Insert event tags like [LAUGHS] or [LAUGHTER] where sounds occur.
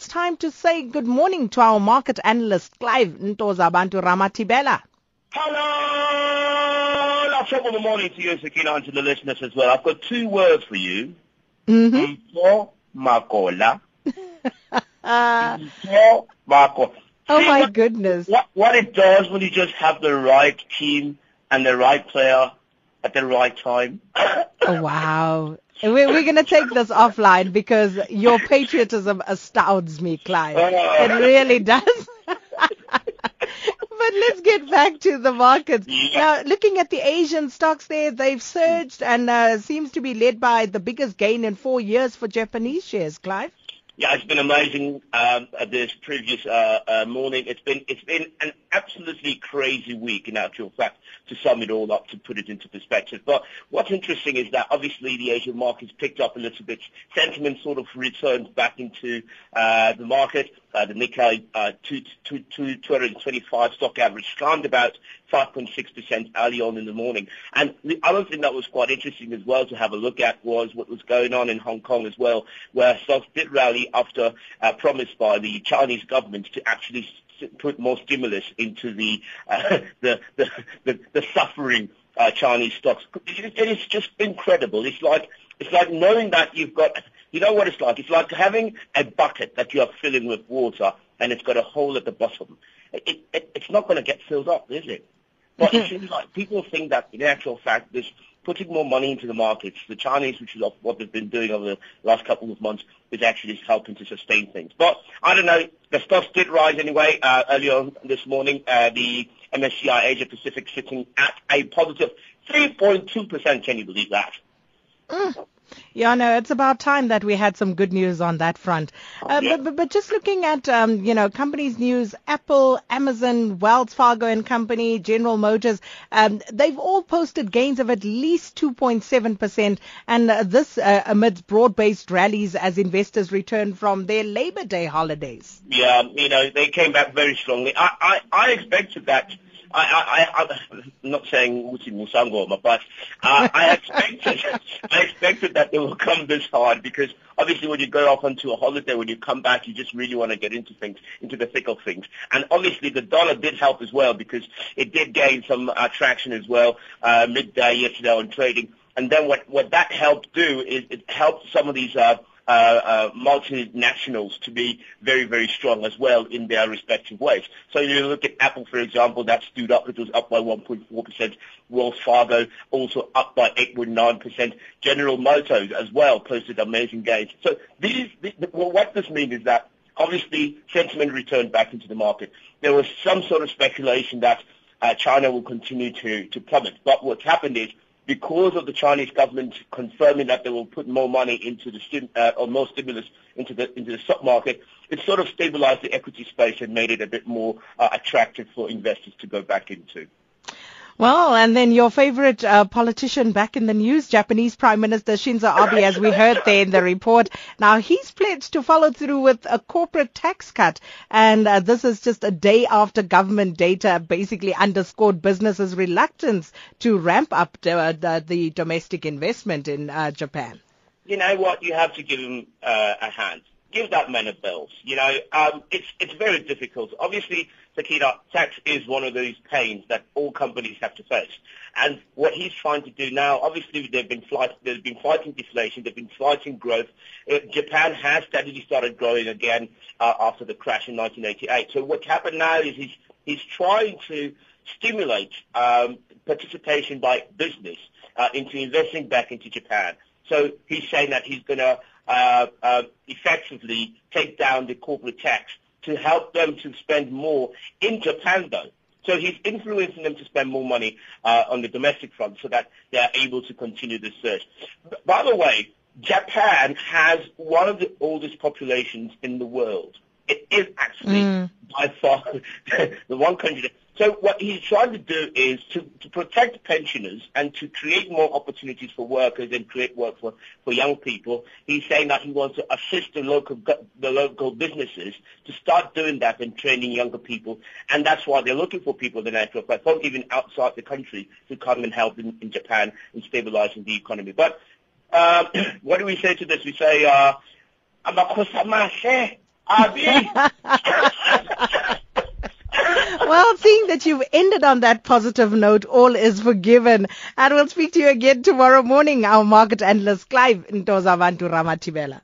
It's time to say good morning to our market analyst, Clive Ntozabantu Ramathibela. Hello! I'll the morning to you, Sakina, and to the listeners as well. I've got two words for you. Mm-hmm. Makola. [LAUGHS] Mpho Makola. oh my goodness. what, what it does when you just have the right team and the right player at the right time. Oh, wow. We're, we're going to take this offline because your patriotism astounds me, Clive. It really does. [LAUGHS] But let's get back to the markets. Now, looking at the Asian stocks there, they've surged and uh, seems to be led by the biggest gain in four years for Japanese shares, Clive. Yeah, it's been amazing um, uh, this previous uh, uh, morning. It's been it's been an absolutely crazy week in actual fact to sum it all up to put it into perspective. But what's interesting is that obviously the Asian markets picked up a little bit. Sentiment sort of returned back into uh, the market. Uh, the Nikkei uh, two, two, two, 225 stock average climbed about 5.6% early on in the morning. And the other thing that was quite interesting as well to have a look at was what was going on in Hong Kong as well, where stocks did rally after uh, promised by the Chinese government to actually put more stimulus into the uh, [LAUGHS] the, the, the the suffering uh, Chinese stocks. It is just incredible. It's like it's like knowing that you've got you know what it's like. It's like having a bucket that you are filling with water and it's got a hole at the bottom. It, it, it's not going to get filled up, is it? But it seems like people think that in actual fact, this putting more money into the markets, the Chinese, which is what they've been doing over the last couple of months, is actually helping to sustain things. But I don't know. The stocks did rise anyway uh, earlier on this morning. Uh, the MSCI Asia Pacific sitting at a positive 3.2%. Can you believe that? Yeah, no, it's about time that we had some good news on that front. Uh, Yeah. but, but, but just looking at, um, you know, companies news, Apple, Amazon, Wells Fargo and Company, General Motors, um, they've all posted gains of at least 2.7%. And uh, this uh, amidst broad-based rallies as investors return from their Labor Day holidays. Yeah, you know, they came back very strongly. I, I, I expected that. I, I, I, I'm not saying Uti Musangoma, but uh, I expected, [LAUGHS] I expected that they will come this hard because obviously when you go off onto a holiday, when you come back, you just really want to get into things, into the thick of things. And obviously the dollar did help as well because it did gain some uh, traction as well uh, midday yesterday on trading. And then what, what that helped do is it helped some of these uh, multinationals to be very, very strong as well in their respective ways. So you look at Apple, for example, that stood up. It was up by 1.4%. Wells Fargo also up by 8.9%. General Motors as well posted amazing gains. So these, the, the, well, what this means is that obviously sentiment returned back into the market. There was some sort of speculation that uh, China will continue to, to plummet. But what's happened is because of the Chinese government confirming that they will put more money into the stim- uh, or more stimulus into the into the stock market, it sort of stabilized the equity space and made it a bit more uh, attractive for investors to go back into. Well, and then your favorite uh, politician back in the news, Japanese Prime Minister Shinzo Abe, as we heard there in the report. Now, he's pledged to follow through with a corporate tax cut. And uh, this is just a day after government data basically underscored businesses' reluctance to ramp up the, the, the domestic investment in uh, Japan. You know what? You have to give him uh, a hand. Give that man a belt. You know, um, it's it's very difficult. Obviously, Sakina, tax is one of those pains that all companies have to face. And what he's trying to do now, obviously, they've been fight, they've been fighting deflation, they've been fighting growth. Uh, Japan has steadily started growing again uh, after the crash in 1988. So what's happened now is he's he's trying to stimulate um, participation by business uh, into investing back into Japan. So he's saying that he's going to effectively take down the corporate tax to help them to spend more in Japan, though. So he's influencing them to spend more money uh, on the domestic front so that they are able to continue this search. By the way, Japan has one of the oldest populations in the world. It is actually Mm. by far [LAUGHS] the one country. That, so what he's trying to do is to, to protect pensioners and to create more opportunities for workers and create work for, for young people. He's saying that he wants to assist the local the local businesses to start doing that and training younger people. And that's why they're looking for people in the natural fact, from even outside the country to come and help in, in Japan in stabilizing the economy. But uh, [CLEARS THROAT] what do we say to this? We say, uh, "Amakosa mashe." [LAUGHS] well, seeing that you've ended on that positive note, all is forgiven. And we'll speak to you again tomorrow morning, our market analyst, Clive Ntozavantu Ramathibela.